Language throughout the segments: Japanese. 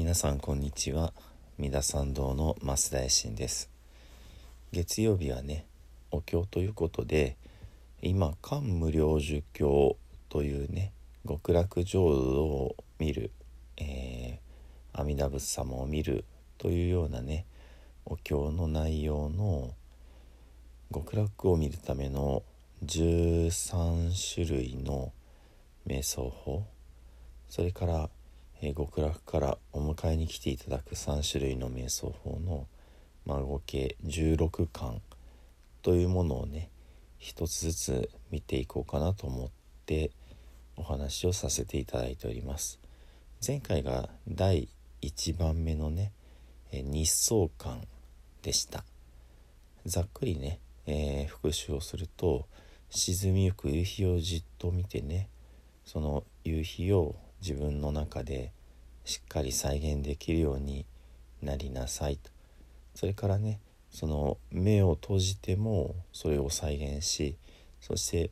皆さんこんにちは。三田参道の増田衛進です。月曜日はねお経ということで今漢無量寿経というね極楽浄土を見る、えー、阿弥陀仏様を見るというようなねお経の内容の極楽を見るための13種類の瞑想法それからえ極楽からお迎えに来ていただく3種類の瞑想法の、まあ、合計16巻というものをね一つずつ見ていこうかなと思ってお話をさせていただいております。前回が第1番目のね日相観でした。ざっくりね、えー、復習をすると沈みゆく夕日をじっと見てねその夕日を自分の中でしっかり再現できるようになりなさいと。それからねその目を閉じてもそれを再現しそして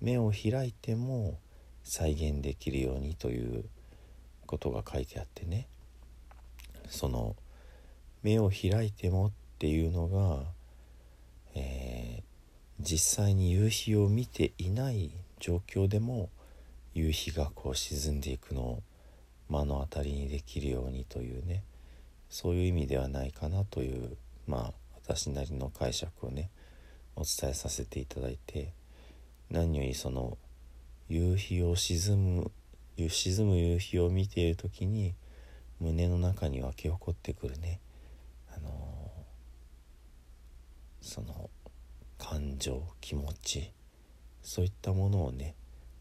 目を開いても再現できるようにということが書いてあってね。その目を開いてもっていうのが、えー、実際に夕日を見ていない状況でも夕日がこう沈んでいくのを目の当たりにできるようにというねそういう意味ではないかなというまあ私なりの解釈をねお伝えさせていただいて何よりその夕日を沈む沈む夕日を見ている時に胸の中に湧き起こってくるねあのー、その感情気持ちそういったものをね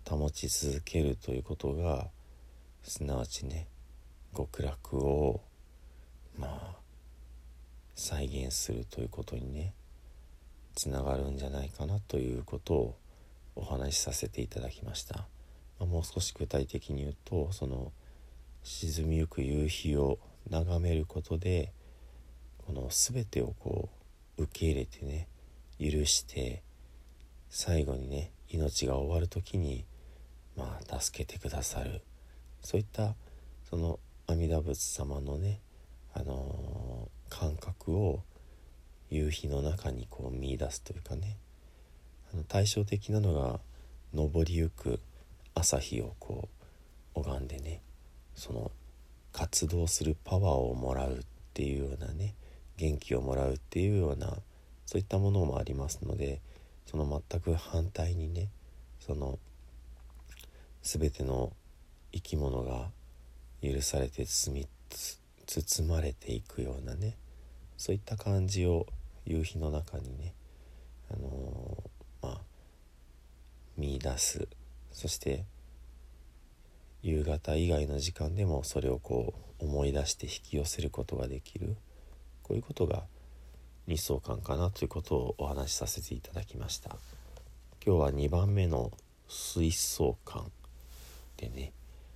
保ち続けるということがすなわちね極楽をまあ再現するということにねつながるんじゃないかなということをお話しさせていただきました、まあ、もう少し具体的に言うとその沈みゆく夕日を眺めることでこの全てをこう受け入れてね許して最後にね命が終わる時にまあ助けてくださる。そういったその阿弥陀仏様のね、あのー、感覚を夕日の中にこう見いだすというかねあの対照的なのが昇りゆく朝日をこう拝んでねその活動するパワーをもらうっていうようなね元気をもらうっていうようなそういったものもありますのでその全く反対にねその全ての生き物が許されて包み包まれていくようなねそういった感じを夕日の中にね、あのー、まあ、見出す。そして夕方以外の時間でもそれをこう思い出して引き寄せることができる。こういうことが日相観かなということをお話しさせていただきました。今日は2番目の水槽観でね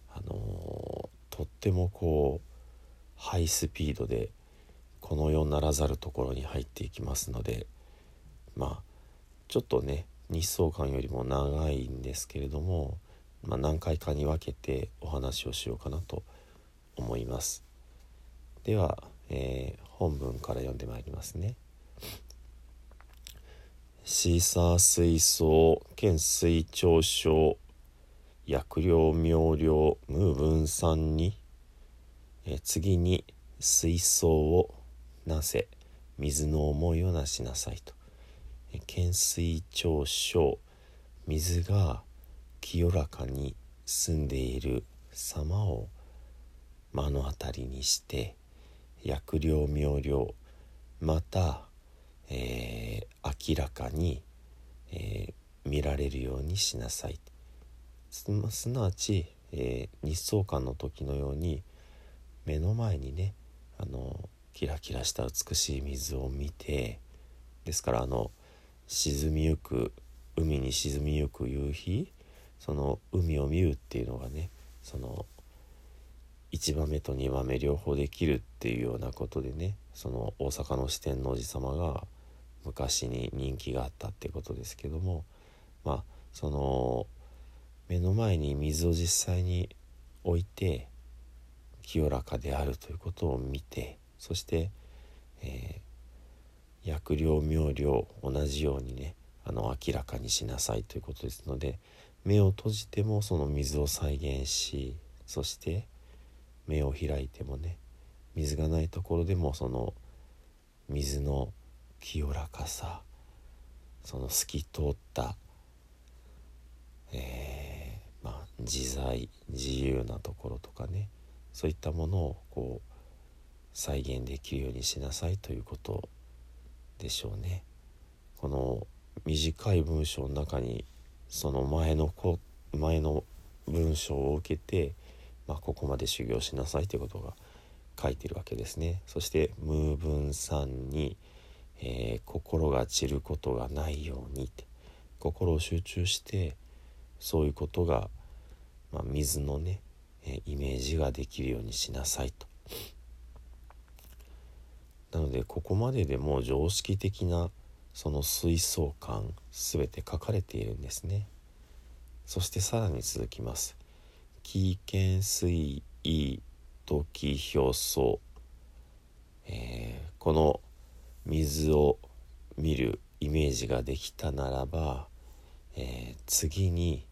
あのー、とってもこうハイスピードでこの世ならざるところに入っていきますのでまあちょっとね日相館よりも長いんですけれども、まあ、何回かに分けてお話をしようかなと思います。では、えー、本文から読んでまいりますね「シーサー水槽兼水長小薬量妙量無分散に、え次に水槽をなせ水の思いをなしなさいと。懸垂長小水が清らかに澄んでいる様を目の当たりにして薬量妙量また、えー、明らかに、えー、見られるようにしなさいすなわち、えー、日相館の時のように目の前にねあのキラキラした美しい水を見てですからあの沈みゆく海に沈みゆく夕日その海を見るっていうのがねその1番目と2番目両方できるっていうようなことでねその大阪の四天王寺様が昔に人気があったってことですけどもまあその目の前に水を実際に置いて清らかであるということを見てそして、えー、薬量妙量同じようにねあの明らかにしなさいということですので目を閉じてもその水を再現しそして目を開いてもね水がないところでもその水の清らかさその透き通った、えー、自在自由なところとかねそういったものをこう再現できるようにしなさいということでしょうね。この短い文章の中にその前のこ前の文章を受けて、まあ、ここまで修行しなさいということが書いてるわけですね。そして「ムーブンさんに、えー、心が散ることがないように」って心を集中してそういうことが、まあ、水のね、イメージができるようにしなさいと。なのでここまででもう常識的なその水槽感全て書かれているんですね。そしてさらに続きます「危険水位時表層」えー、この水を見るイメージができたならば、えー、次に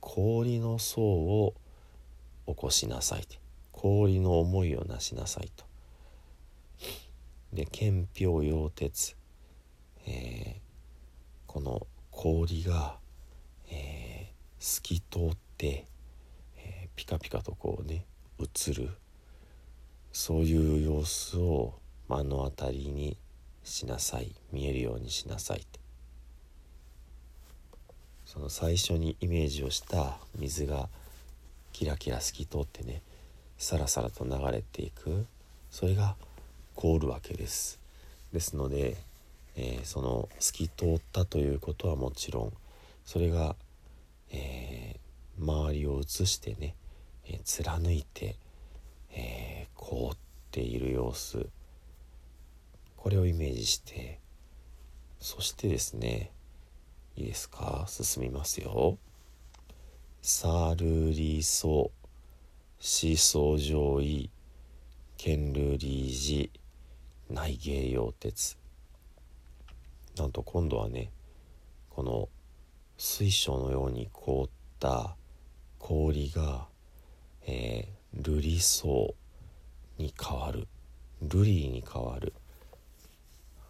氷の層を起こしなさい氷の思いをなしなさいと。で憲氷溶鉄えー、この氷が、えー、透き通って、えー、ピカピカとこうね映る。そういう様子を目の当たりにしなさい。見えるようにしなさいって。その最初にイメージをした水がキラキラ透き通ってねさらさらと流れていく。それが凍るわけです。ですのでえー、その透き通ったということはもちろんそれが、えー、周りを映してね、えー、貫いて、え凍っている様子。これをイメージしてそしてですねいいですか？進みますよ。サルリソシソ上位ケンルリージ内芸用鉄なんと今度はねこの水晶のように凍った氷が、えー、瑠璃層に変わる。瑠璃に変わる。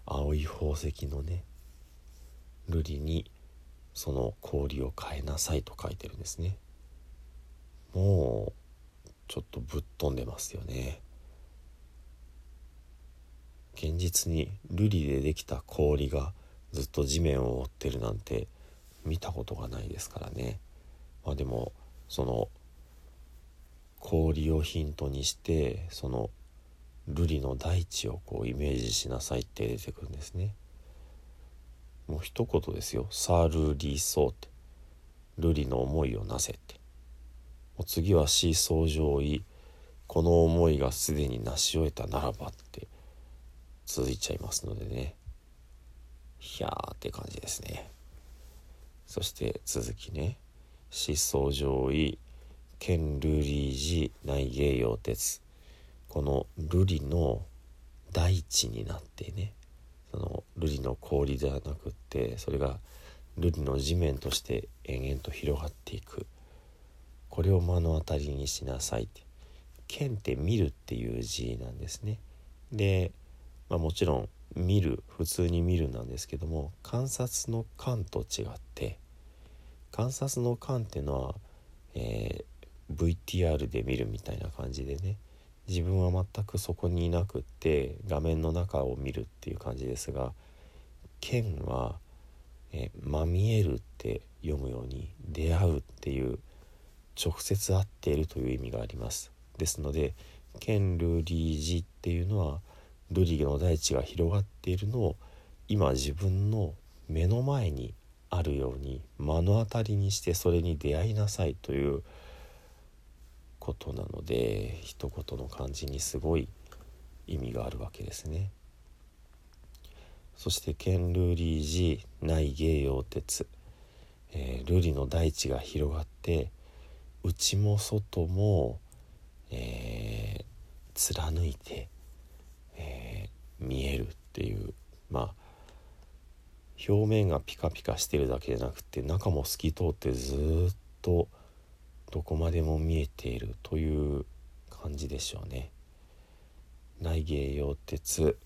青い宝石のね瑠璃にその氷を変えなさいと書いてるんですね。もうちょっとぶっ飛んでますよね。現実に瑠璃でできた氷がずっと地面を覆ってるなんて見たことがないですからね。まあでもその氷をヒントにしてその瑠璃の大地をこうイメージしなさいって出てくるんですね。もう一言ですよ「サルリソ」って「瑠璃の思いをなせ」って。もう次は「シーソー上位。この思いがすでに成し終えたならば」って。続いちゃいますのでね。ひゃーって感じですね。そして続きね。失踪上位。剣ルリージ内芸用鉄。この瑠璃の大地になってね。その瑠璃の氷ではなくってそれが瑠璃の地面として延々と広がっていく。これを目の当たりにしなさいって。剣って見るっていう字なんですね。でまあ、もちろん見る普通に見るなんですけども観察の観と違って観察の観っていうのは、えー、VTR で見るみたいな感じでね自分は全くそこにいなくって画面の中を見るっていう感じですが剣は「え、まみえる」って読むように「出会う」っていう直接会っているという意味があります。ですので「剣ルリージ」っていうのは「ルリの大地が広がっているのを今自分の目の前にあるように目の当たりにしてそれに出会いなさいということなので一言の漢字にすごい意味があるわけですね。そして「ケンルーリージ内芸用鉄」えー、瑠璃の大地が広がって内も外も、えー貫いて、えー、見えるっていうまあ表面がピカピカしてるだけじゃなくて中も透き通ってずっとどこまでも見えているという感じでしょうね。内芸溶鉄、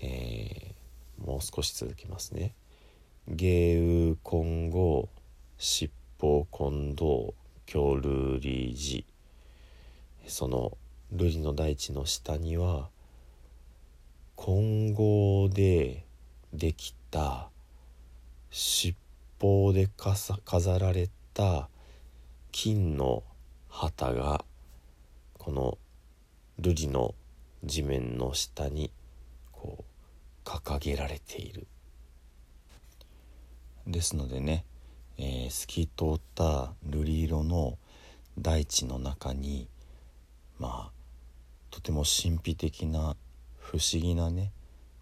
えー、もう少し続きますね。芸雨混合七宝混同京ルリ寺その瑠璃の大地の下には混合でできた七宝で飾られた金の旗がこの瑠璃の地面の下にこう掲げられているですのでね、えー、透き通った瑠璃色の大地の中にまあとても神秘的な不思議なね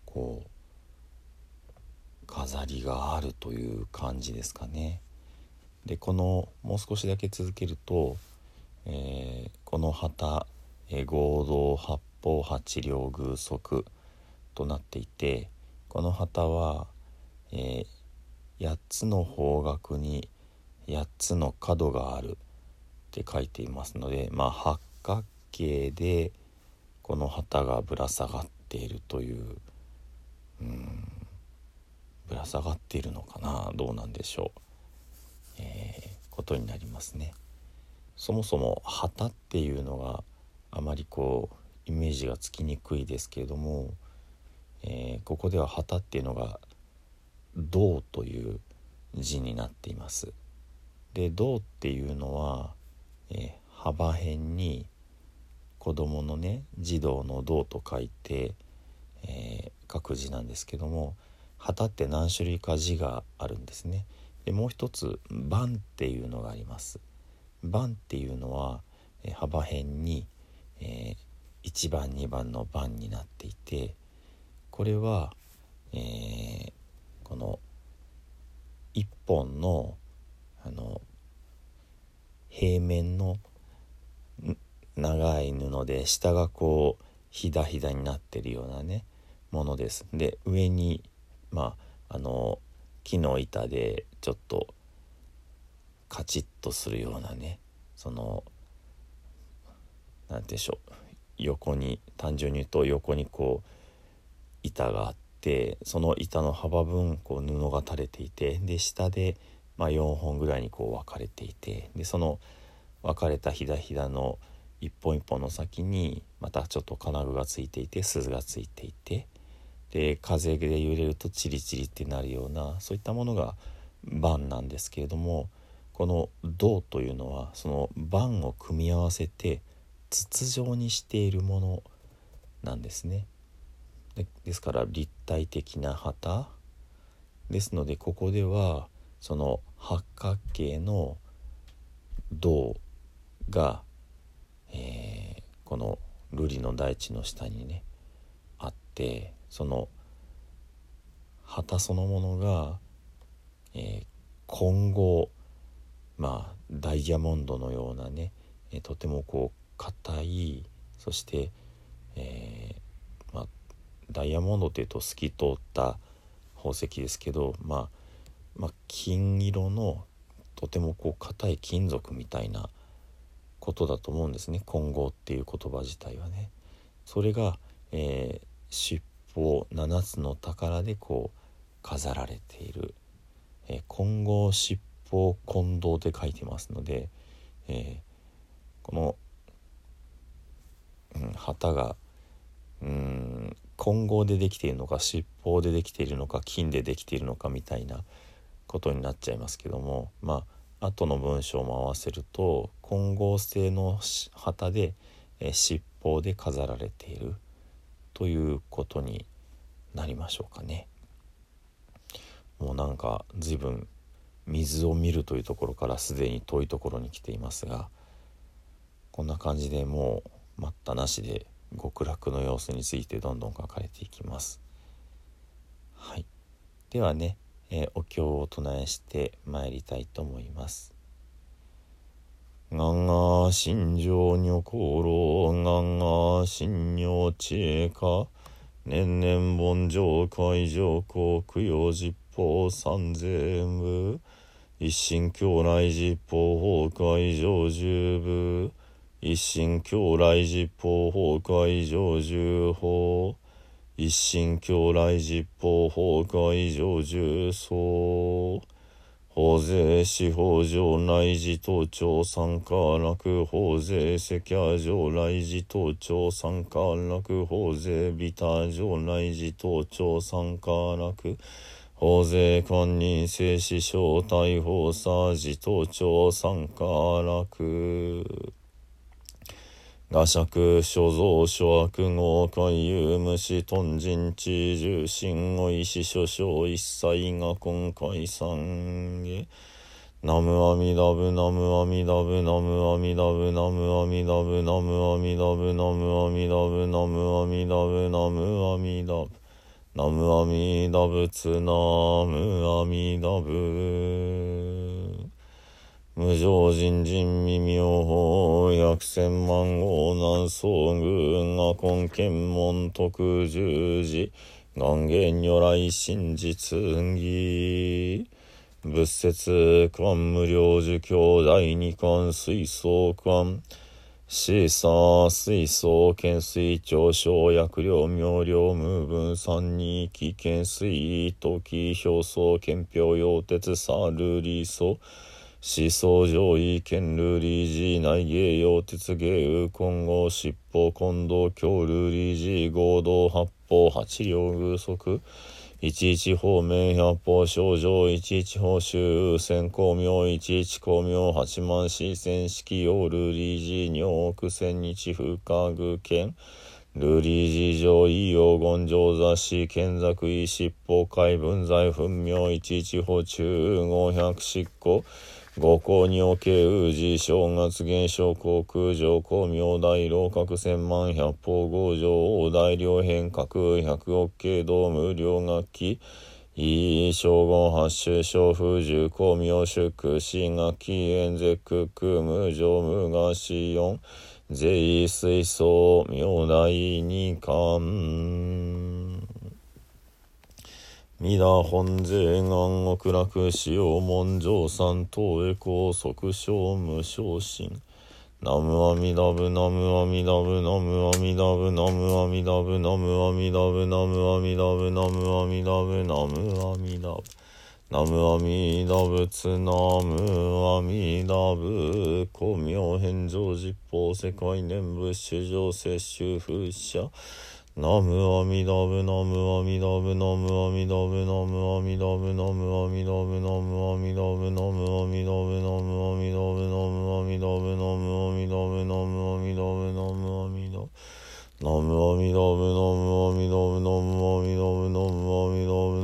こう飾りがあるという感じですかね。でこのもう少しだけ続けると、えー、この旗、え、合同八方八両偶足となっていてこの旗は、えー、8つの方角に8つの角があるって書いていますのでまあ八角形でこの旗がぶら下がっているといううんぶら下がっているのかなどうなんでしょう、えー、ことになりますね。そもそも旗っていうのがあまりこうイメージがつきにくいですけれども、えー、ここでは旗っていうのが「銅」という字になっています。で銅っていうのは、えー、幅辺に子供のね児童の「銅」と書いて、えー、書く字なんですけども旗って何種類か字があるんですね。でもう一つ「番」っていうのがあります。番っていうのは、え幅辺に、えー、1番2番の番になっていてこれは、えー、この1本のあの平面の長い布で下がこうひだひだになってるようなねものです。で上にまああの木の板でちょっとカチッとするようなねその何て言うんでしょう横に単純に言うと横にこう板があってその板の幅分こう布が垂れていてで下で、まあ、4本ぐらいにこう分かれていてでその分かれたひだひだの一本一本の先にまたちょっと金具がついていて鈴がついていてで風で揺れるとチリチリってなるようなそういったものが盤なんですけれどもこの銅というのはその盤を組み合わせて筒状にしているものなんですね。でですから立体的な旗ですのでここではその八角形の銅が、えー、この瑠璃の大地の下にねあってその旗そのものが、えー、混合まあダイヤモンドのようなね、えー、とてもこう硬いそして、えー、まあ、ダイヤモンドっていうと透き通った宝石ですけど、まあ、まあ、金色のとてもこう硬い金属みたいなことだと思うんですね混合っていう言葉自体はね。それが、えー、尻を7つの宝でこう飾られている、えー、金剛七宝金堂って書いてますので、えー、この、うん、旗がうん金剛でできているのか七宝でできているのか金でできているのかみたいなことになっちゃいますけどもまあ後の文章も合わせると金剛製の旗で、えー、七宝で飾られている。ということになりましょうかね。もうなんか随分水を見るというところからすでに遠いところに来ていますがこんな感じでもう待ったなしで極楽の様子についてどんどん書かれていきます。はい、ではね、えー、お経を唱えしてまいりたいと思います。がんが心情にころがんが心庄知恵か年々盆上海上皇供養実法三千部。一心兄来実法崩壊上十部。一心兄来実法崩壊上十法一心兄来実法崩壊上十層。法税司法上内事等庁参加楽法税赤家上内事等庁参加楽法税ビタ上内事等庁参加楽法税官人制止小逮捕サージ等庁参加楽画尺所蔵所悪号怪有無視頓人知重心を意所掌一切が今回三へナムアミダブナムアミダブナムアミダブナムアミダブナムアミダブナムアミダブナムアミダブナムアミダブ。ナムアミダブツナムアミダブ。無常人人未妙法、百千万号南宋軍が根検門徳十字、願言如来真実義。仏説官無量寿教第二官水槽官。シーサー、水槽、懸水、長昇、薬料、妙量、無分、三二、危険水、時、表層、憲表、溶鉄、サル、理想、思想上位権ルーリージー内芸用鉄芸右今後執法混同京ルーリージー合同八方八両偶則一一方面百方症状一一方周先公明一一光明八万四千式用ルーリージー尿億千日風化具剣ルーリー事情、異黄金上雑誌、剣作異尻尾海、文在分明、一一方中、五百執行、五行におけうじ正月現象航空上光明大老角千万百方五条大量変革百億系ドーム両楽器。いい称号発収小風獣光明祝新学期演説空無常無が四四。税水槽明大二冠ミ皆本税願を暗くしよう文上三等へ高速小無昇進ナムアミダブナムアミダブナムアミダブナムアミダブナムアミダブナムアミダブナムアミダブナムアミダブナムアミダ仏ナムアミダブ光明返上実法世界念仏主上摂取風車のむおみどぶのむおみどぶのむおみどぶのむおみどぶのむおみどぶのむおみどぶのむおみどぶのむおみどぶのむおみどぶのむおみどぶのむおみどぶのむおみナムアミダブナムのムおミどブのムおみどぶのむおみナム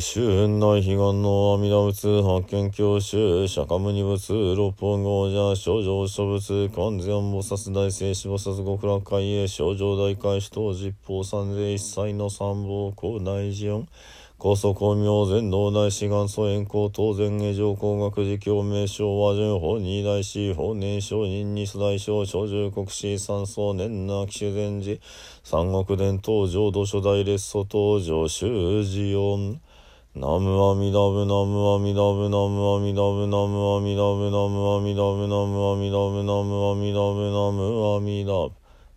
武州内悲願の阿弥陀仏発見教習釈迦牟尼仏六本豪者症状諸仏完全菩薩大聖子菩薩極楽会へ症状大会主等実法三世一切の三宝高大寺音高祖光明全道大師元祖円光当然下上工学寺教名称和順法二大師法年上人二世大将小十国師三層年那紀修禅寺三国伝統浄土初代列祖登場修寺音ナムアミダブナムアミダブナムアミダブナムアミダブナムアミダブナムアミダブナムアミダブナムアミダブ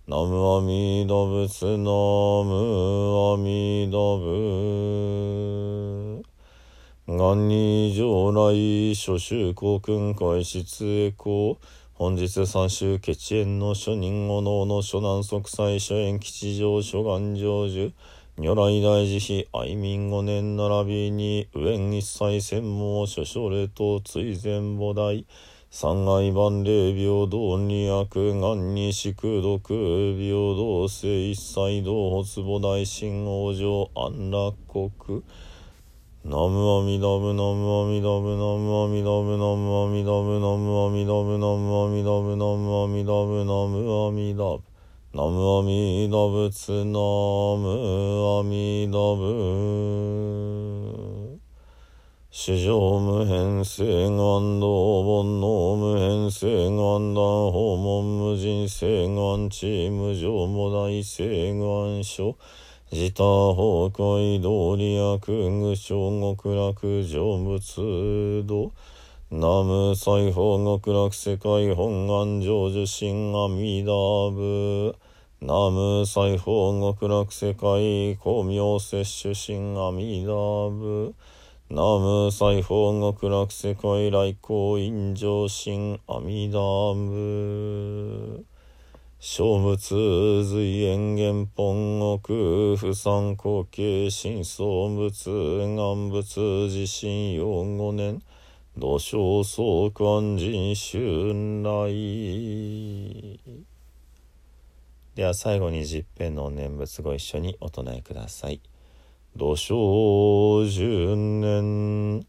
ナムアミダ仏ナムアミダブ元に上来諸州公君会室へ行本日三州決縁の諸人五能の諸南即祭諸縁吉祥諸願成就如来大慈悲愛民五年並びに上一切専門諸奨礼と追善母大三愛万礼平等二悪願に宿毒平等性一切同発母大神王上安楽国ナムアミダブナムアミダブナムアミダブナムアミダブナムアミダブナムアミダブナムアミダブナムアミダブナムアミダブツナムアミダブ史上無変性願道煩悩無変性願断訪問無人性願地無常無大性願書自他崩壊道理悪具小極楽成仏道南無西方極楽世界本願成就心阿弥陀仏南無西方極楽世界光明摂取心阿弥陀仏南無西方極楽世界来光陰上心阿弥陀仏小仏随縁元本国不参後継新創仏願仏自身用五年。土生相関人春来では最後に十遍の念仏ご一緒にお唱えください。土生十年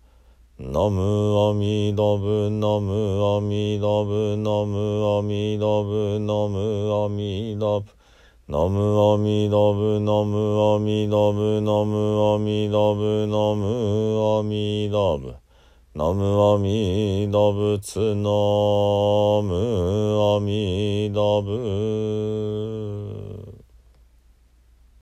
ナムアミダブナムアミダブナムアミダブナムアミダブナムアミダブナムアミダブナムアミダブナムアミダブナムアミダブツナムアミダブ